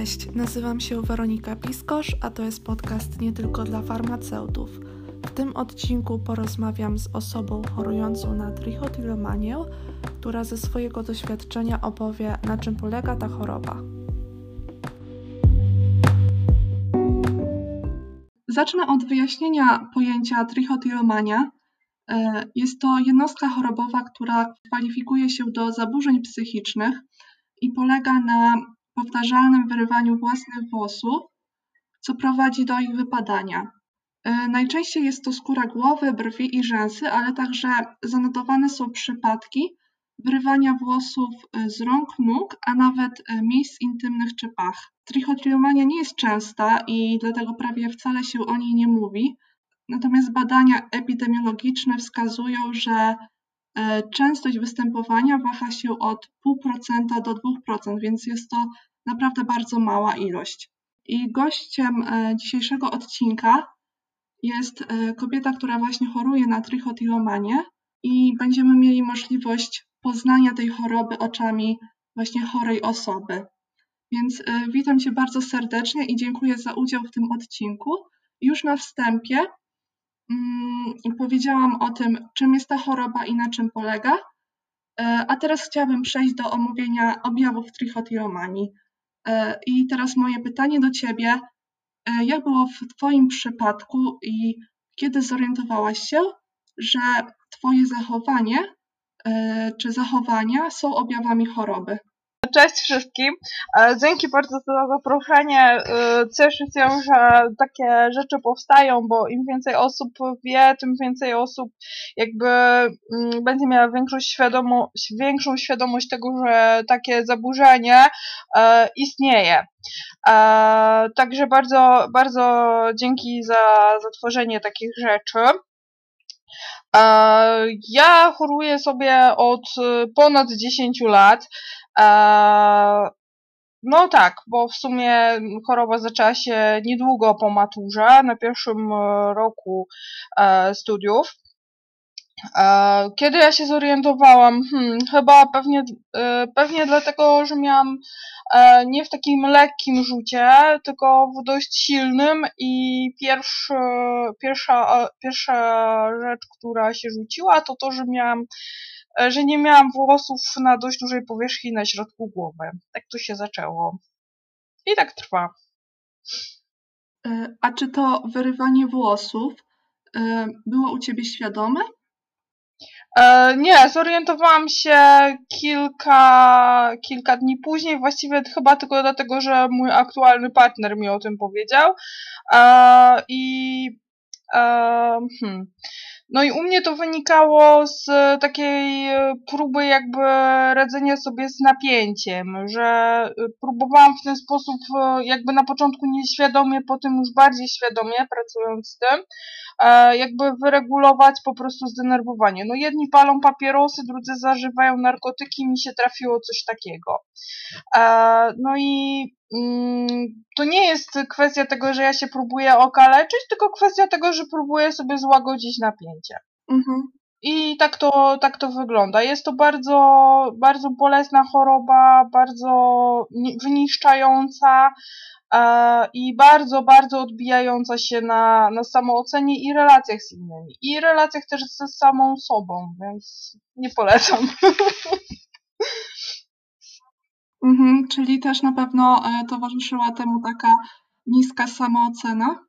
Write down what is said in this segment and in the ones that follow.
Cześć, nazywam się Weronika Piskosz, a to jest podcast nie tylko dla farmaceutów. W tym odcinku porozmawiam z osobą chorującą na trichotillomanię, która ze swojego doświadczenia opowie, na czym polega ta choroba. Zacznę od wyjaśnienia pojęcia trichotillomania. E, jest to jednostka chorobowa, która kwalifikuje się do zaburzeń psychicznych i polega na powtarzalnym wyrywaniu własnych włosów, co prowadzi do ich wypadania. E, najczęściej jest to skóra głowy, brwi i rzęsy, ale także zanotowane są przypadki wyrywania włosów e, z rąk, nóg, a nawet e, miejsc intymnych czy pach. Trichotillomania nie jest częsta i dlatego prawie wcale się o niej nie mówi. Natomiast badania epidemiologiczne wskazują, że częstość występowania waha się od 0,5% do 2%, więc jest to naprawdę bardzo mała ilość. I gościem e, dzisiejszego odcinka jest e, kobieta, która właśnie choruje na trichotillomanię i będziemy mieli możliwość poznania tej choroby oczami właśnie chorej osoby. Więc e, witam Cię bardzo serdecznie i dziękuję za udział w tym odcinku. Już na wstępie mm, powiedziałam o tym, czym jest ta choroba i na czym polega. A teraz chciałabym przejść do omówienia objawów trichotillomanii. E, I teraz moje pytanie do Ciebie. E, jak było w Twoim przypadku i kiedy zorientowałaś się, że Twoje zachowanie e, czy zachowania są objawami choroby? Cześć wszystkim. E, dzięki bardzo za zaproszenie. E, cieszę się, że takie rzeczy powstają, bo im więcej osób wie, tym więcej osób jakby mm, będzie miała większą, większą świadomość tego, że takie zaburzenie e, istnieje. Także bardzo, bardzo dzięki za, za tworzenie takich rzeczy. Ja choruję sobie od ponad 10 lat. No tak, bo w sumie choroba zaczęła się niedługo po maturze, na pierwszym e, roku e, studiów. E, kiedy ja się zorientowałam? Hmm, chyba pewnie, pewnie dlatego, że miałam nie w takim lekkim rzucie, tylko w dość silnym i pierwszy, pierwsza, pierwsza rzecz, która się rzuciła, to to, że miałam E, że nie miałam włosów na dość dużej powierzchni na środku głowy. Tak to się zaczęło. I tak trwa. E, a czy to wyrywanie włosów e, było u ciebie świadome? Nie, zorientowałam się kilka, kilka dni później, właściwie chyba tylko dlatego, że mój aktualny partner mi o tym powiedział. I hmm, no i u mnie to wynikało z takiej e, próby jakby radzenia sobie z napięciem, że e, próbowałam w ten sposób e, jakby na początku nieświadomie, potem już bardziej świadomie pracując z tym, jakby wyregulować po prostu zdenerwowanie. No jedni palą papierosy, drudzy zażywają narkotyki, mi się trafiło coś takiego. No i mm, to nie jest kwestia tego, że ja się próbuję okaleczyć, tylko kwestia tego, że próbuję sobie złagodzić napięcie. Mhm. I tak to, tak to wygląda. Jest to bardzo, bardzo bolesna choroba, bardzo wyniszczająca e, i bardzo, bardzo odbijająca się na, na samoocenie i relacjach z innymi. I relacjach też ze samą sobą, więc nie polecam. Mhm, czyli też na pewno e, towarzyszyła temu taka niska samoocena?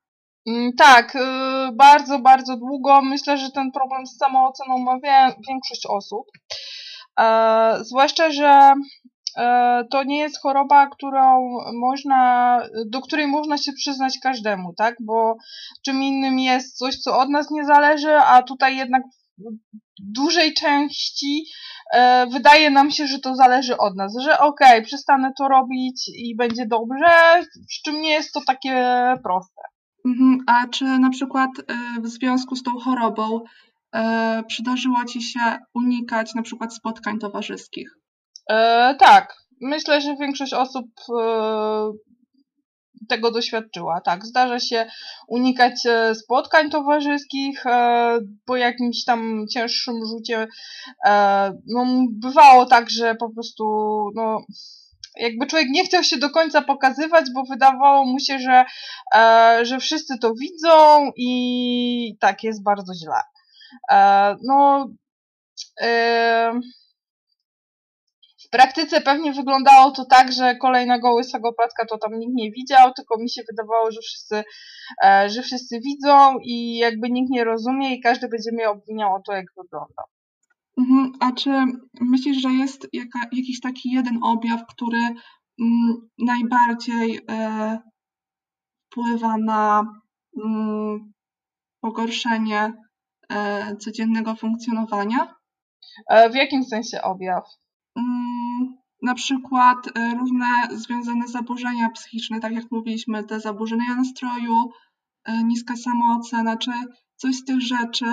Mm, tak, y, bardzo, bardzo długo. Myślę, że ten problem z samooceną ma większość osób. E, zwłaszcza, że e, to nie jest choroba, którą można, do której można się przyznać każdemu, tak? Bo czym innym jest coś, co od nas nie zależy, a tutaj jednak w dużej części e, wydaje nam się, że to zależy od nas, że okej, okay, przestanę to robić i będzie dobrze, z czym nie jest to takie proste. Mhm. A czy na przykład y, w związku z tą chorobą przydarzyło Ci się unikać na przykład spotkań towarzyskich? E, tak, myślę, że większość osób e, tego doświadczyła. Tak, zdarza się unikać e, spotkań towarzyskich e, po jakimś tam cięższym rzucie. E, no, bywało tak, że po prostu no, jakby człowiek nie chciał się do końca pokazywać, bo wydawało mu się, że, e, że wszyscy to widzą i tak jest bardzo źle. E, no, w praktyce pewnie wyglądało to tak, że kolejnego łysego platka to tam nikt nie widział, tylko mi się wydawało, że wszyscy, e, że wszyscy widzą i jakby nikt nie rozumie i każdy będzie mnie obwiniał o to, jak wygląda. Mhm. A czy myślisz, że jest jaka, jakiś taki jeden objaw, który mm, najbardziej e, wpływa na mm, pogorszenie e, codziennego funkcjonowania? E, w jakim sensie objaw? Na przykład e, różne związane zaburzenia psychiczne, tak jak mówiliśmy, te zaburzenia nastroju, e, niska samoocena, czy coś z tych rzeczy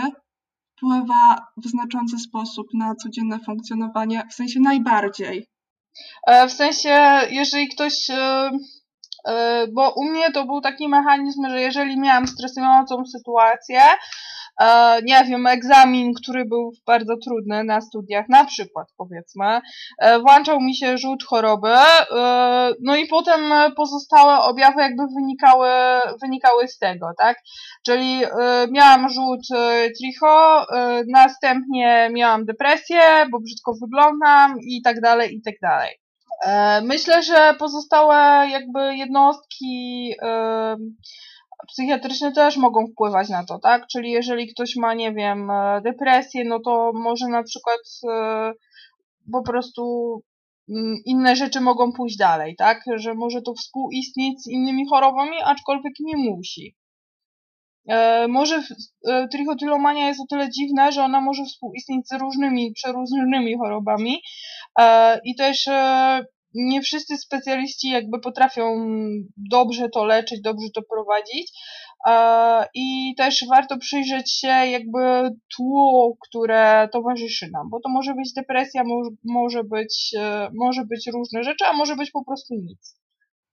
wpływa w znaczący sposób na codzienne funkcjonowanie, w sensie najbardziej? E, w sensie, jeżeli ktoś. Bo u mnie to był taki mechanizm, że jeżeli miałam stresującą sytuację, nie wiem, egzamin, który był bardzo trudny na studiach, na przykład powiedzmy, e, włączał mi się rzut choroby, e, no i potem pozostałe objawy jakby wynikały, wynikały z tego, tak? Czyli miałam rzut tricho, następnie miałam depresję, bo brzydko wyglądam i tak dalej, i tak dalej. Myślę, że pozostałe jakby jednostki psychiatryczne też mogą wpływać na to, tak? Czyli jeżeli ktoś ma, nie wiem, e, depresję, no to może na przykład e, po prostu mm, inne rzeczy mogą pójść dalej, tak? Że może to współistnieć z innymi chorobami, aczkolwiek nie musi. E, może trichotylomania jest o tyle dziwna, że ona może współistnieć z różnymi, przeróżnymi chorobami i też nie wszyscy specjaliści jakby potrafią dobrze to leczyć, dobrze to prowadzić. I też warto przyjrzeć się jakby tłu, które towarzyszy nam, bo to może być depresja, może być, e, może być różne rzeczy, a może być po prostu nic.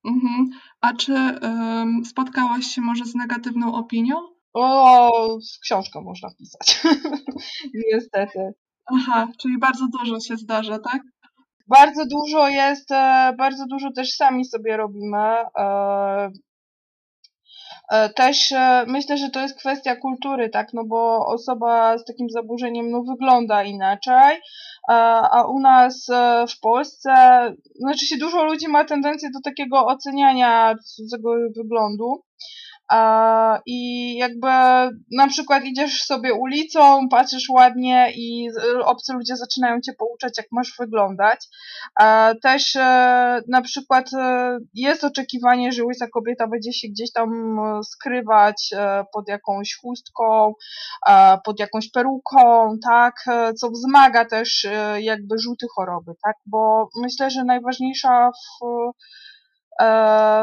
Mhm. A czy um, spotkałaś się może z negatywną opinią? O, książkę można pisać. Niestety. Aha, czyli bardzo dużo się zdarza, tak? Bardzo dużo jest, e, bardzo dużo też sami sobie robimy. E, e, też myślę, że to jest kwestia kultury, tak, no bo osoba z takim zaburzeniem no, wygląda inaczej, a u nas w Polsce, znaczy się dużo ludzi ma tendencję do takiego oceniania cudzego wyglądu. I jakby na przykład idziesz sobie ulicą, patrzysz ładnie i obcy ludzie zaczynają cię pouczać, jak masz wyglądać. Też e, na przykład e, jest oczekiwanie, że łysa kobieta będzie się gdzieś tam e, skrywać pod jakąś chustką, pod jakąś peruką, tak, co wzmaga też jakby rzuty choroby, tak, bo myślę, że najważniejsza w, w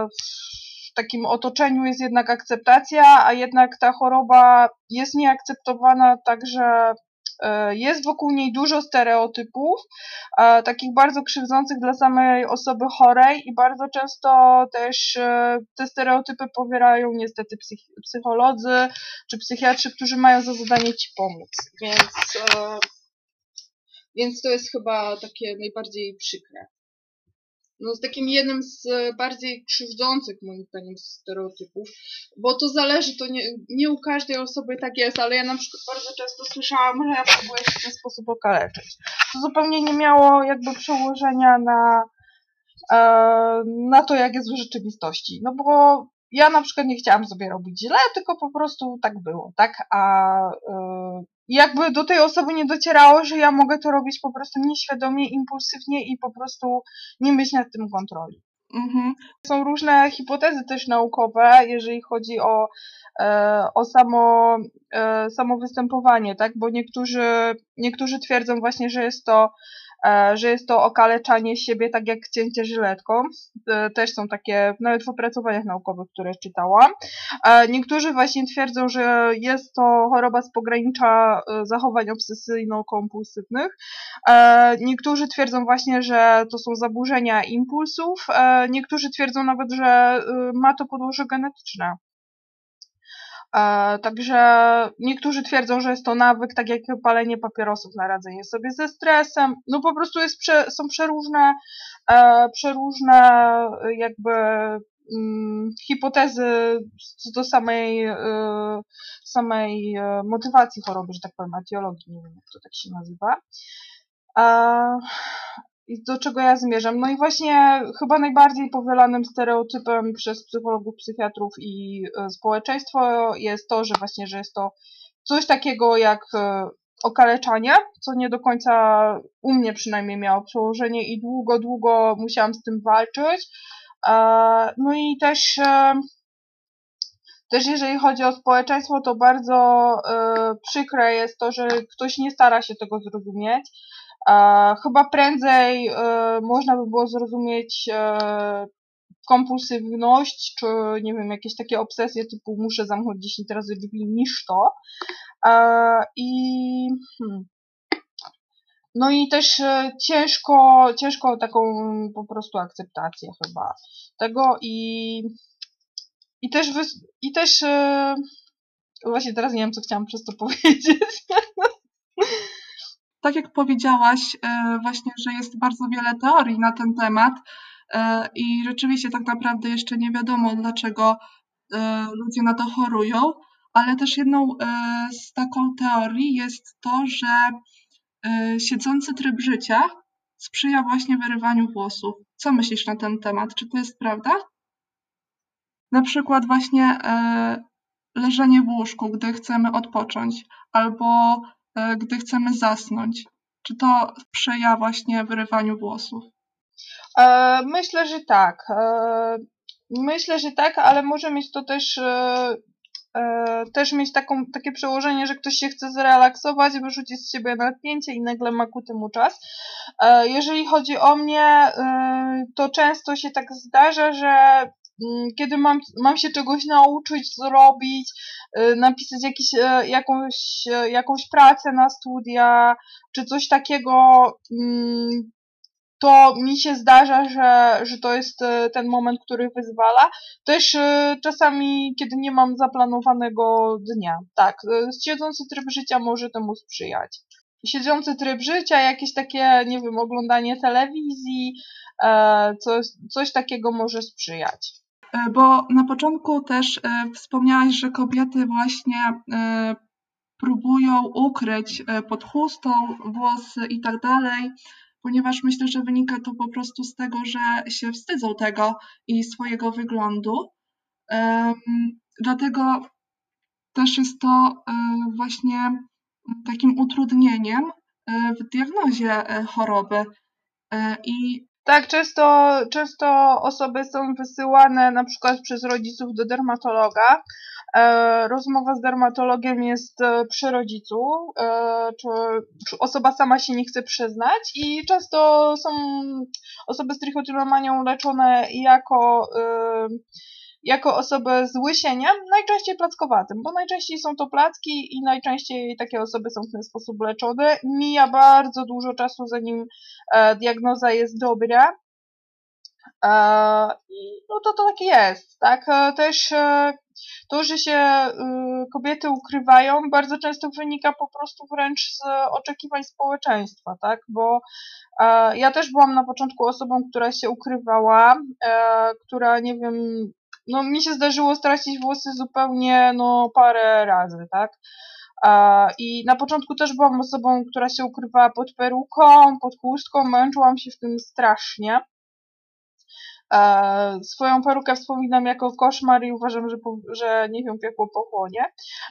w takim otoczeniu jest jednak akceptacja, a jednak ta choroba jest nieakceptowana, także e, jest wokół niej dużo stereotypów, e, takich bardzo krzywdzących dla samej osoby chorej i bardzo często też e, te stereotypy powierają niestety psycholodzy czy psychiatrzy, którzy mają za zadanie ci pomóc. Więc, więc to jest chyba takie najbardziej przykre no, z takim jednym z e, bardziej krzywdzących moim zdaniem stereotypów, bo to zależy, to nie, nie u każdej osoby tak jest, ale ja na przykład bardzo często słyszałam, że ja próbuję się w ten sposób okaleczyć. To zupełnie nie miało jakby przełożenia na, e, na to, jak jest w rzeczywistości. No bo ja na przykład nie chciałam sobie robić źle, tylko po prostu tak było, tak? A jakby do tej osoby nie docierało, że ja mogę to robić po prostu nieświadomie, impulsywnie i po prostu nie mieć nad tym kontroli. Mhm. Są różne hipotezy też naukowe, jeżeli chodzi o, e, o samo, e, samo występowanie, tak? Bo niektórzy, niektórzy twierdzą właśnie, że jest to że jest to okaleczanie siebie tak jak cięcie żyletką. E, też są takie, nawet w opracowaniach naukowych, które czytałam. E, niektórzy właśnie twierdzą, że jest to choroba z pogranicza zachowań obsesyjno-kompulsywnych. Niektórzy twierdzą właśnie, że to są zaburzenia impulsów. Niektórzy twierdzą nawet, że ma to podłoże genetyczne. E, także niektórzy twierdzą, że jest to nawyk, tak jak palenie papierosów na radzenie sobie ze stresem. No po prostu jest są przeróżne, e, przeróżne jakby mm, hipotezy co do samej, e, samej e, motywacji choroby, że tak powiem, etiologii, nie wiem jak to tak się nazywa. I do czego ja zmierzam? No i właśnie chyba najbardziej powielanym stereotypem przez psychologów, psychiatrów i e, społeczeństwo jest to, że właśnie, że jest to coś takiego jak e, okaleczanie, co nie do końca u mnie przynajmniej miało przełożenie i długo, długo musiałam z tym walczyć. E, no i też też jeżeli chodzi o społeczeństwo, to bardzo przykre jest to, że ktoś nie stara się tego zrozumieć chyba prędzej e, można by było zrozumieć e, kompulsywność, czy nie wiem, jakieś takie obsesje typu muszę zamknąć 10 razy drzwi niż to. I hmm. no i też e, ciężko, ciężko taką po prostu akceptację chyba tego i i też i też właśnie teraz nie wiem, co chciałam przez to powiedzieć. Tak jak powiedziałaś, e, właśnie, że jest bardzo wiele teorii na ten temat e, i rzeczywiście tak naprawdę jeszcze nie wiadomo, dlaczego e, ludzie na to chorują, ale też jedną z taką teorii jest to, że siedzący tryb życia sprzyja właśnie wyrywaniu włosów. Co myślisz na ten temat? Czy to jest prawda? Na przykład właśnie leżenie w łóżku, gdy chcemy odpocząć, albo gdy chcemy zasnąć? Czy to sprzyja właśnie wyrywaniu włosów? E, myślę, że tak. E, myślę, że tak, ale może mieć to też też mieć taką, takie przełożenie, że ktoś się chce zrelaksować, wyrzucić z siebie napięcie i nagle ma ku temu czas. Jeżeli chodzi o mnie, to często się tak zdarza, że kiedy mam, mam się czegoś nauczyć, zrobić, y, napisać jakiś, e, jakąś, e, jakąś pracę na studia, czy coś takiego, mm, to mi się zdarza, że, że to jest e, ten moment, który wyzwala. Też czasami, kiedy nie mam zaplanowanego dnia. Tak, siedzący tryb życia może temu sprzyjać. Siedzący tryb życia, jakieś takie, nie wiem, oglądanie telewizji, coś, coś takiego może sprzyjać. E, bo na początku też e, wspomniałaś, że kobiety właśnie e, próbują ukryć pod chustą włosy i tak dalej, ponieważ myślę, że wynika to po prostu z tego, że się wstydzą tego i swojego wyglądu. Dlatego też jest to właśnie takim utrudnieniem w diagnozie choroby. I tak, często, często osoby są wysyłane na przykład przez rodziców do dermatologa. E, rozmowa z dermatologiem jest e, przy rodzicu, e, czy, osoba sama się nie chce przyznać i często są osoby z trichotillomanią leczone jako jako osobę z łysieniem, najczęściej plackowatym, bo najczęściej są to placki i najczęściej takie osoby są w ten sposób leczone. Mija bardzo dużo czasu, zanim e, diagnoza jest dobra. E, I no to, to tak jest, tak? E, też e, to, że się e, kobiety ukrywają, bardzo często wynika po prostu wręcz z oczekiwań społeczeństwa, tak? Bo e, ja też byłam na początku osobą, która się ukrywała, która, nie wiem, no mi się zdarzyło stracić włosy zupełnie no parę razy, tak? I na początku też byłam osobą, która się ukrywała pod peruką, pod chustką, męczyłam się w tym strasznie. E, swoją perukę wspominam jako koszmar i uważam, że, że nie wiem, piekło pochłonie.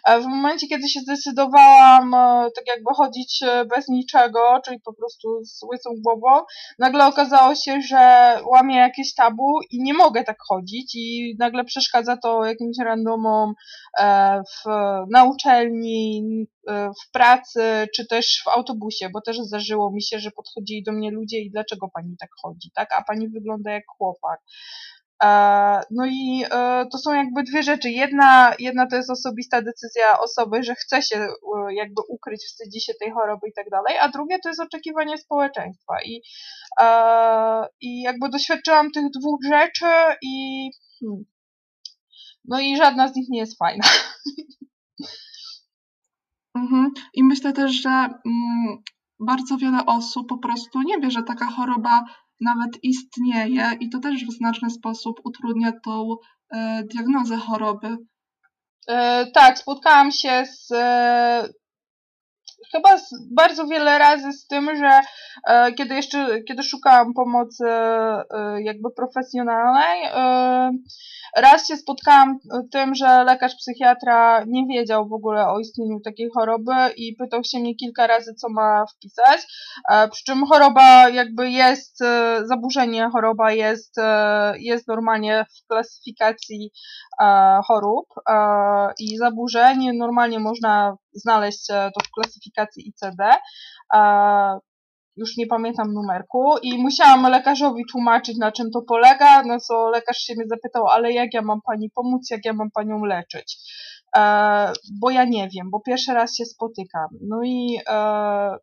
E, w momencie, kiedy się zdecydowałam e, tak jakby chodzić bez niczego, czyli po prostu z łysą głową, nagle okazało się, że łamię jakieś tabu i nie mogę tak chodzić i nagle przeszkadza to jakimś randomom w, na uczelni, w pracy, czy też w autobusie, bo też zdarzyło mi się, że podchodzili do mnie ludzie i dlaczego pani tak chodzi, tak? A pani wygląda jak chłopak. No i e, to są jakby dwie rzeczy. Jedna, jedna to jest osobista decyzja osoby, że chce się e, jakby ukryć, wstydzi się tej choroby i tak dalej, a drugie to jest oczekiwanie społeczeństwa. I, i jakby doświadczyłam tych dwóch rzeczy i hmm, No i żadna z nich nie jest fajna. Mhm. I myślę też, że mm, bardzo wiele osób po prostu nie wie, że taka choroba nawet istnieje i to też w znaczny sposób utrudnia tą e, diagnozę choroby. E, tak, spotkałam się z e, chyba z, bardzo wiele razy z tym, że e, kiedy jeszcze, kiedy szukałam pomocy e, jakby profesjonalnej, e, raz się spotkałam tym, że lekarz psychiatra nie wiedział w ogóle o istnieniu takiej choroby i pytał się mnie kilka razy, co ma wpisać. E, przy czym choroba jakby jest, e, zaburzenie choroba jest, e, jest normalnie w klasyfikacji chorób i zaburzeń. Normalnie można znaleźć to w klasyfikacji ICD już nie pamiętam numerku i musiałam lekarzowi tłumaczyć, na czym to polega, no co lekarz się mnie zapytał, ale jak ja mam pani pomóc, jak ja mam panią leczyć? E, bo ja nie wiem, bo pierwszy raz się spotykam. No i e,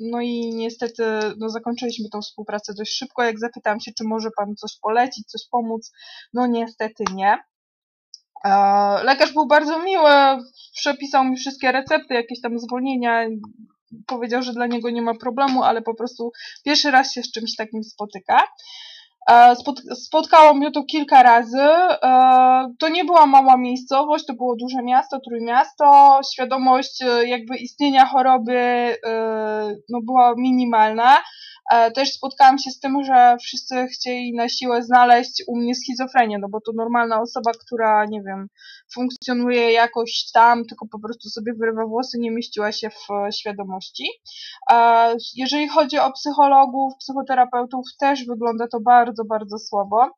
no i niestety no, zakończyliśmy tą współpracę dość szybko. Jak zapytałam się, czy może pan coś polecić, coś pomóc, no niestety nie. E, lekarz był bardzo miły, przepisał mi wszystkie recepty, jakieś tam zwolnienia, powiedział, że dla niego nie ma problemu, ale po prostu pierwszy raz się z czymś takim spotyka. E, spotkało mnie to kilka razy. E, to nie była mała miejscowość, to było duże miasto, trójmiasto. Świadomość jakby istnienia choroby no, była minimalna. E, też spotkałam się z tym, że wszyscy chcieli na siłę znaleźć u mnie schizofrenię, no bo to normalna osoba, która, nie wiem, funkcjonuje jakoś tam, tylko po prostu sobie wyrywa włosy, nie mieściła się w świadomości. E, jeżeli chodzi o psychologów, psychoterapeutów, też wygląda to bardzo, bardzo słabo.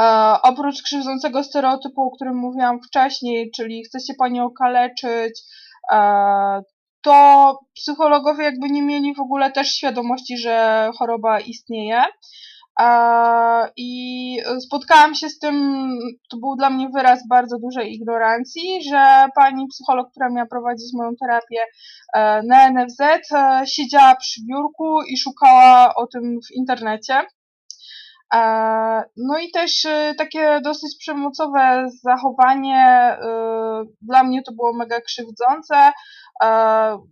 E, oprócz krzywdzącego stereotypu, o którym mówiłam wcześniej, czyli chce się pani okaleczyć, to psychologowie jakby nie mieli w ogóle też świadomości, że choroba istnieje. I spotkałam się z tym, to był dla mnie wyraz bardzo dużej ignorancji, że pani psycholog, która miała prowadzić moją terapię e, na NFZ, e, siedziała przy biurku i szukała o tym w internecie. E, no i też takie dosyć przemocowe zachowanie, dla mnie to było mega krzywdzące,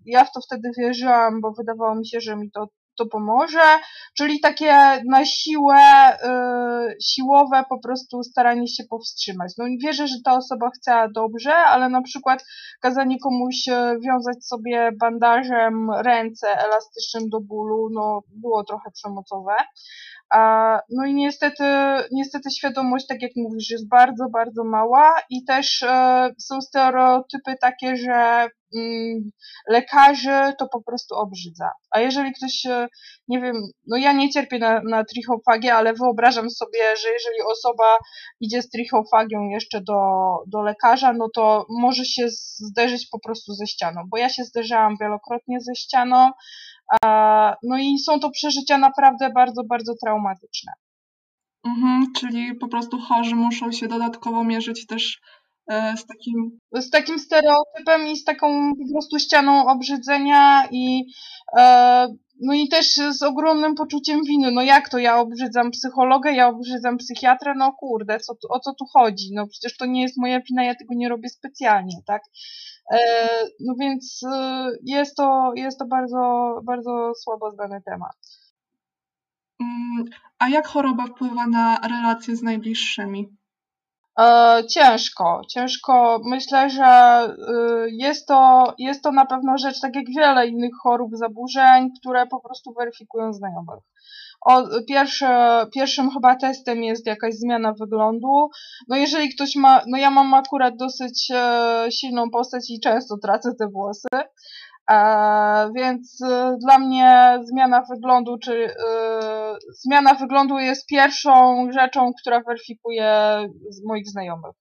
ja w to wtedy wierzyłam, bo wydawało mi się, że mi to, to pomoże, czyli takie na siłę, yy, siłowe po prostu staranie się powstrzymać. No wierzę, że ta osoba chciała dobrze, ale na przykład kazanie komuś y, wiązać sobie bandażem ręce elastycznym do bólu, no było trochę przemocowe. No i niestety, niestety świadomość, tak jak mówisz, jest bardzo, bardzo mała i też e, są stereotypy takie, że mm, lekarzy to po prostu obrzydza. A jeżeli ktoś, e, nie wiem, no ja nie cierpię na, na trichofagię, ale wyobrażam sobie, że jeżeli osoba idzie z trichofagią jeszcze do, do lekarza, no to może się zderzyć po prostu ze ścianą, bo ja się zderzałam wielokrotnie ze ścianą, no i są to przeżycia naprawdę bardzo, bardzo traumatyczne. Mhm, czyli po prostu chorzy muszą się dodatkowo mierzyć też e, z takim. Z takim stereotypem i z taką po prostu ścianą obrzydzenia i e, no i też z ogromnym poczuciem winy. No jak to ja obrzydzam psychologę, ja obrzydzam psychiatrę, no kurde, co o co tu chodzi? No przecież to nie jest moja wina, ja tego nie robię specjalnie, tak? E, no więc e, jest to, jest to bardzo, bardzo słabo zdany temat. Mm, a jak choroba wpływa na relacje z najbliższymi? E, ciężko, ciężko. Myślę, że jest to, jest to na pewno rzecz, tak jak wiele innych chorób, zaburzeń, które po prostu weryfikują znajomych. O, pierwsze, pierwszym chyba testem jest jakaś zmiana wyglądu. No jeżeli ktoś ma, no ja mam akurat dosyć e, silną postać i często tracę te włosy, więc e, dla mnie zmiana wyglądu, czy e, zmiana wyglądu jest pierwszą rzeczą, która weryfikuje moich znajomych.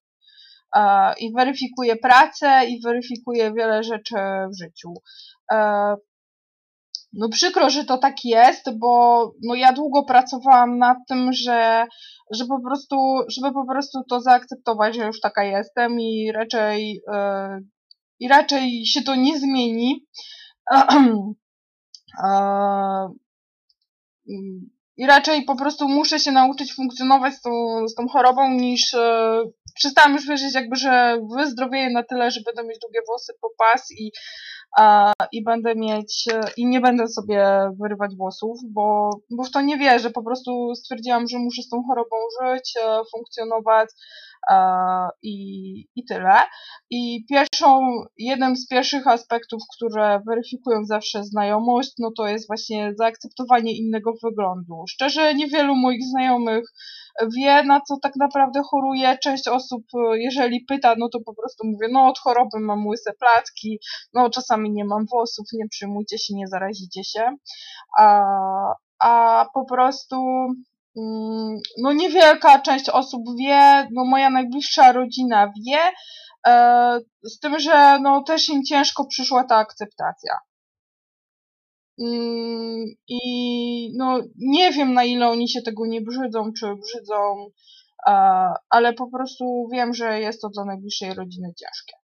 E, I weryfikuje pracę, i weryfikuje wiele rzeczy w życiu. E, no przykro, że to tak jest, bo no ja długo pracowałam nad tym, że, że po prostu, żeby po prostu to zaakceptować, że już taka jestem i raczej, i raczej się to nie zmieni. i raczej po prostu muszę się nauczyć funkcjonować z tą, z tą chorobą, niż e, przestałam już wierzyć jakby, że wyzdrowieję na tyle, że będę mieć długie włosy po pas i, i będę mieć, i nie będę sobie wyrywać włosów, bo, bo w to nie wierzę, po prostu stwierdziłam, że muszę z tą chorobą żyć, e, funkcjonować, i, i tyle. I pierwszą, jeden z pierwszych aspektów, które weryfikują zawsze znajomość, no to jest właśnie zaakceptowanie innego wyglądu. Szczerze, niewielu moich znajomych wie, na co tak naprawdę choruje. Część osób, jeżeli pyta, no to po prostu mówię, no od choroby mam łyse placki, no czasami nie mam włosów, nie przyjmujcie się, nie zarazicie się. A, a po prostu no niewielka część osób wie, no moja najbliższa rodzina wie, e, z tym, że no też im ciężko przyszła ta akceptacja. Mm, I no nie wiem na ile oni się tego nie brzydzą, czy brzydzą, e, ale po prostu wiem, że jest to dla najbliższej rodziny ciężkie.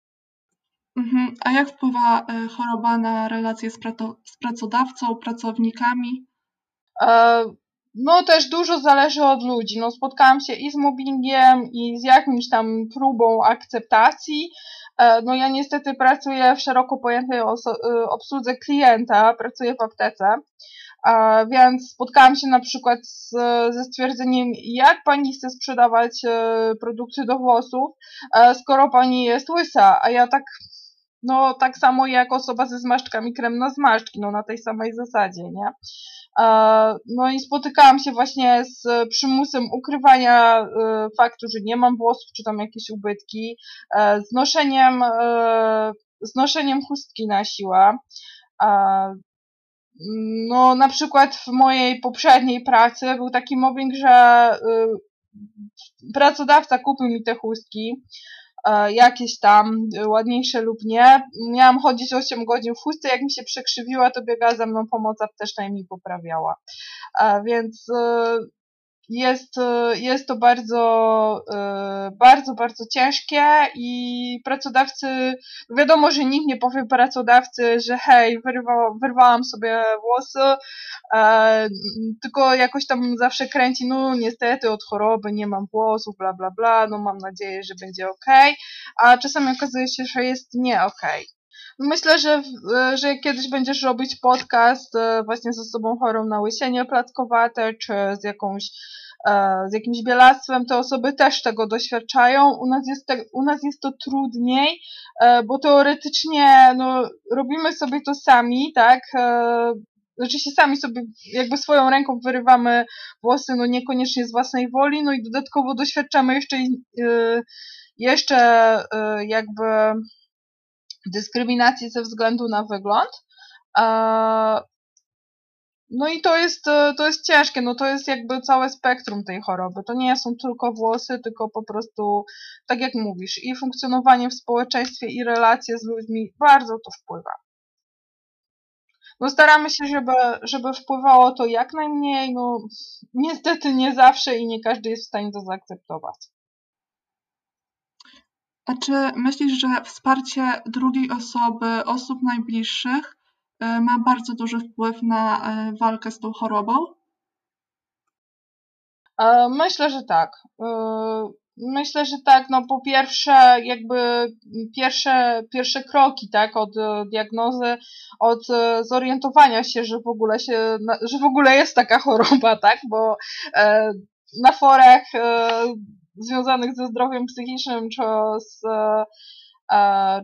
Mhm. A jak wpływa e, choroba na relacje z pracodawcą, pracownikami? No też dużo zależy od ludzi. No spotkałam się i z mobbingiem, i z jakimś tam próbą akceptacji. E, no ja niestety pracuję w szeroko pojętej e, obsłudze klienta, pracuję w aptece, więc spotkałam się na przykład z, ze stwierdzeniem, jak pani chce sprzedawać e, produkty do włosów, skoro pani jest łysa, a ja tak no tak samo jak osoba ze zmarszczkami krem na zmarszczki, no na tej samej zasadzie, nie? No i spotykałam się właśnie z przymusem ukrywania e, faktu, że nie mam włosów, czy tam jakieś ubytki, e, z noszeniem, e, chustki na siłę. No, na przykład w mojej poprzedniej pracy był taki mobbing, że pracodawca kupił mi te chustki, E, jakieś tam e, ładniejsze lub nie. Miałam chodzić 8 godzin w chustce, jak mi się przekrzywiła, to biegała ze mną pomoc apteczna i mi poprawiała. E, więc jest, jest to bardzo, bardzo, bardzo ciężkie i pracodawcy, wiadomo, że nikt nie powie pracodawcy, że hej, wyrwa, wyrwałam sobie włosy, e, tylko jakoś tam zawsze kręci, no niestety od choroby nie mam włosów, bla, bla, bla, no mam nadzieję, że będzie ok, a czasami okazuje się, że jest nie ok. Myślę, że, że kiedyś będziesz robić podcast właśnie z osobą chorą na łysienie plackowate, czy z jakąś E, z jakimś bielactwem, te osoby też tego doświadczają. U nas jest, te, u nas jest to trudniej, e, bo teoretycznie no, robimy sobie to sami, tak? E, znaczy się sami sobie jakby swoją ręką wyrywamy włosy, no niekoniecznie z własnej woli, no i dodatkowo doświadczamy jeszcze, jeszcze jakby dyskryminacji ze względu na wygląd. No i to jest, e, to jest ciężkie, no to jest jakby całe spektrum tej choroby. To nie są tylko włosy, tylko po prostu, tak jak mówisz, i funkcjonowanie w społeczeństwie, i relacje z ludźmi, bardzo to wpływa. No staramy się, żeby, żeby wpływało to jak najmniej, no niestety nie zawsze i nie każdy jest w stanie to zaakceptować. A czy myślisz, że wsparcie drugiej osoby, osób najbliższych E, ma bardzo duży wpływ na e, walkę z tą chorobą? E, myślę, że tak. Myślę, że tak, no po pierwsze, jakby pierwsze, pierwsze kroki, tak, od diagnozy, od zorientowania się, że w ogóle się, że w ogóle jest taka choroba, tak, bo na forach związanych ze zdrowiem psychicznym, czy z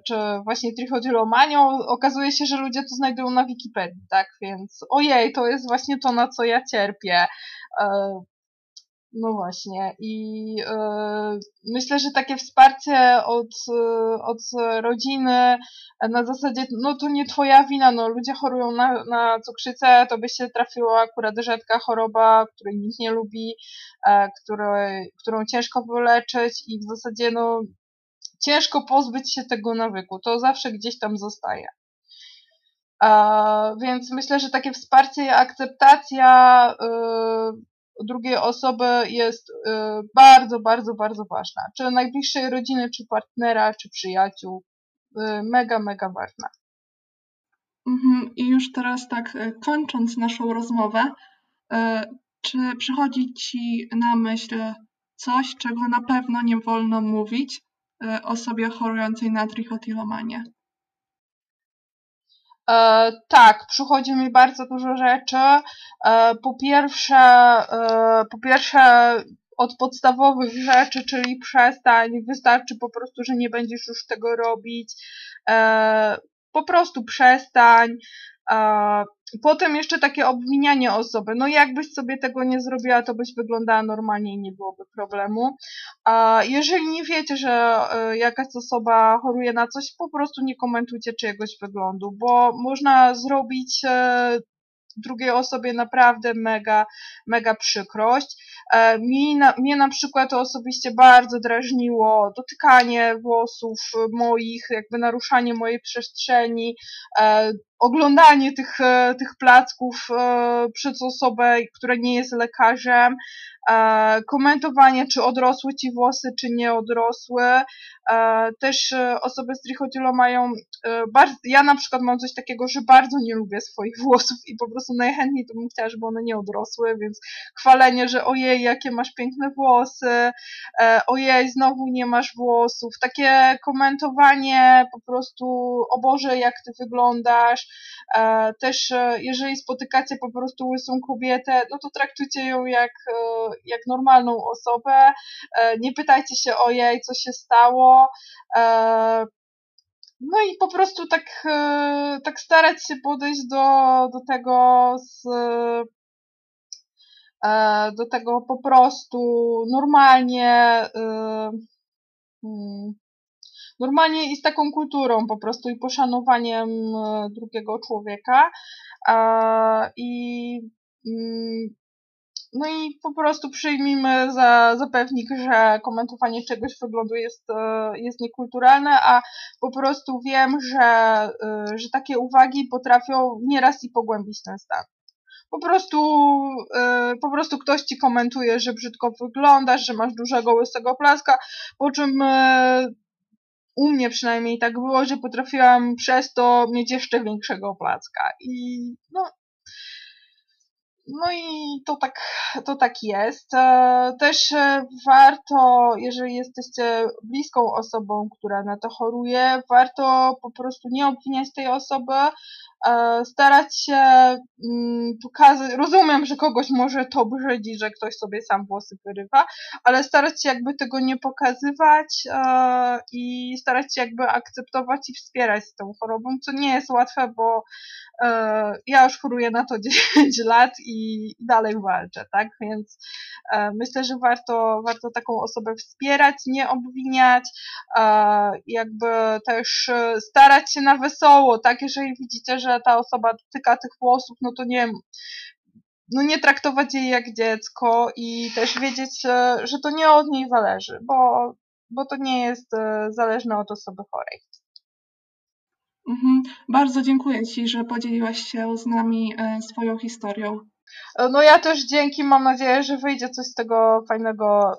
czy właśnie trichotyromanią, okazuje się, że ludzie to znajdują na Wikipedii, tak? Więc ojej, to jest właśnie to, na co ja cierpię. E, no właśnie. I yy, myślę, że takie wsparcie od, od rodziny na zasadzie, no to nie twoja wina, no ludzie chorują na, na cukrzycę, to by się trafiła akurat rzadka choroba, której nikt nie lubi, e, którą ciężko wyleczyć i w zasadzie, no ciężko pozbyć się tego nawyku. To zawsze gdzieś tam zostaje. więc myślę, że takie wsparcie i akceptacja drugiej osoby jest y, bardzo, bardzo, bardzo ważna. Czy najbliższej rodziny, czy partnera, czy przyjaciół. Y, mega, mega ważna. Mhm. I już teraz tak kończąc naszą rozmowę, czy przychodzi Ci na myśl coś, czego na pewno nie wolno mówić osobie chorującej na trichotillomanię? E, tak, przychodzi mi bardzo dużo rzeczy. E, po pierwsze, e, po pierwsze od podstawowych rzeczy, czyli przestań, wystarczy po prostu, że nie będziesz już tego robić. E, po prostu przestań. Potem jeszcze takie obwinianie osoby. No jakbyś sobie tego nie zrobiła, to byś wyglądała normalnie i nie byłoby problemu. A jeżeli nie wiecie, że e, jakaś osoba choruje na coś, po prostu nie komentujcie czyjegoś wyglądu, bo można zrobić e, drugiej osobie naprawdę mega, mega przykrość. E, mi na, mnie na przykład to osobiście bardzo drażniło dotykanie włosów moich, jakby naruszanie mojej przestrzeni, oglądanie tych, e, tych placków e, przez osobę, która nie jest lekarzem, e, komentowanie, czy odrosły ci włosy, czy nie odrosły. Też osoby z trichotilo mają ja na przykład mam coś takiego, że bardzo nie lubię swoich włosów i po prostu najchętniej to bym chciała, żeby one nie odrosły, więc chwalenie, że ojej, jakie masz piękne włosy, ojej, znowu nie masz włosów, takie komentowanie po prostu, o Boże, jak ty wyglądasz, E, też e, jeżeli spotykacie po prostu łysą kobietę, no to traktujcie ją jak, e, jak normalną osobę. Nie pytajcie się o jej, co się stało. No i po prostu tak, tak starać się podejść do, do tego z, do tego po prostu normalnie. Normalnie i z taką kulturą po prostu i poszanowaniem e, drugiego człowieka. I mm, no i po prostu przyjmijmy za, za pewnik, że komentowanie czegoś wyglądu jest, e, jest niekulturalne, a po prostu wiem, że, e, że takie uwagi potrafią nieraz i pogłębić ten stan. Po prostu, po prostu ktoś ci komentuje, że brzydko wyglądasz, że masz dużego łysego plaska, po czym u mnie przynajmniej tak było, że potrafiłam przez to mieć jeszcze większego placka. I no, no i to tak, to tak jest. E, też e, warto, jeżeli jesteście bliską osobą, która na to choruje, warto po prostu nie obwiniać tej osoby, starać się mm, pokazać, rozumiem, że kogoś może to brzydzi, że ktoś sobie sam włosy wyrywa, ale starać się jakby tego nie pokazywać e, i starać się jakby akceptować i wspierać z tą chorobą, co nie jest łatwe, bo e, ja już choruję na to 10 lat i dalej walczę, tak, więc myślę, że warto, warto taką osobę wspierać, nie obwiniać, jakby też starać się na wesoło, tak, jeżeli widzicie, że ta osoba dotyka tych włosów, no to nie no nie traktować jej jak dziecko i też wiedzieć, e, że to nie od niej zależy, bo, bo to nie jest e, zależne od osoby chorej. Mhm. Bardzo dziękuję Ci, że podzieliłaś się z nami e, swoją historią. No ja też dzięki, mam nadzieję, że wyjdzie coś z tego fajnego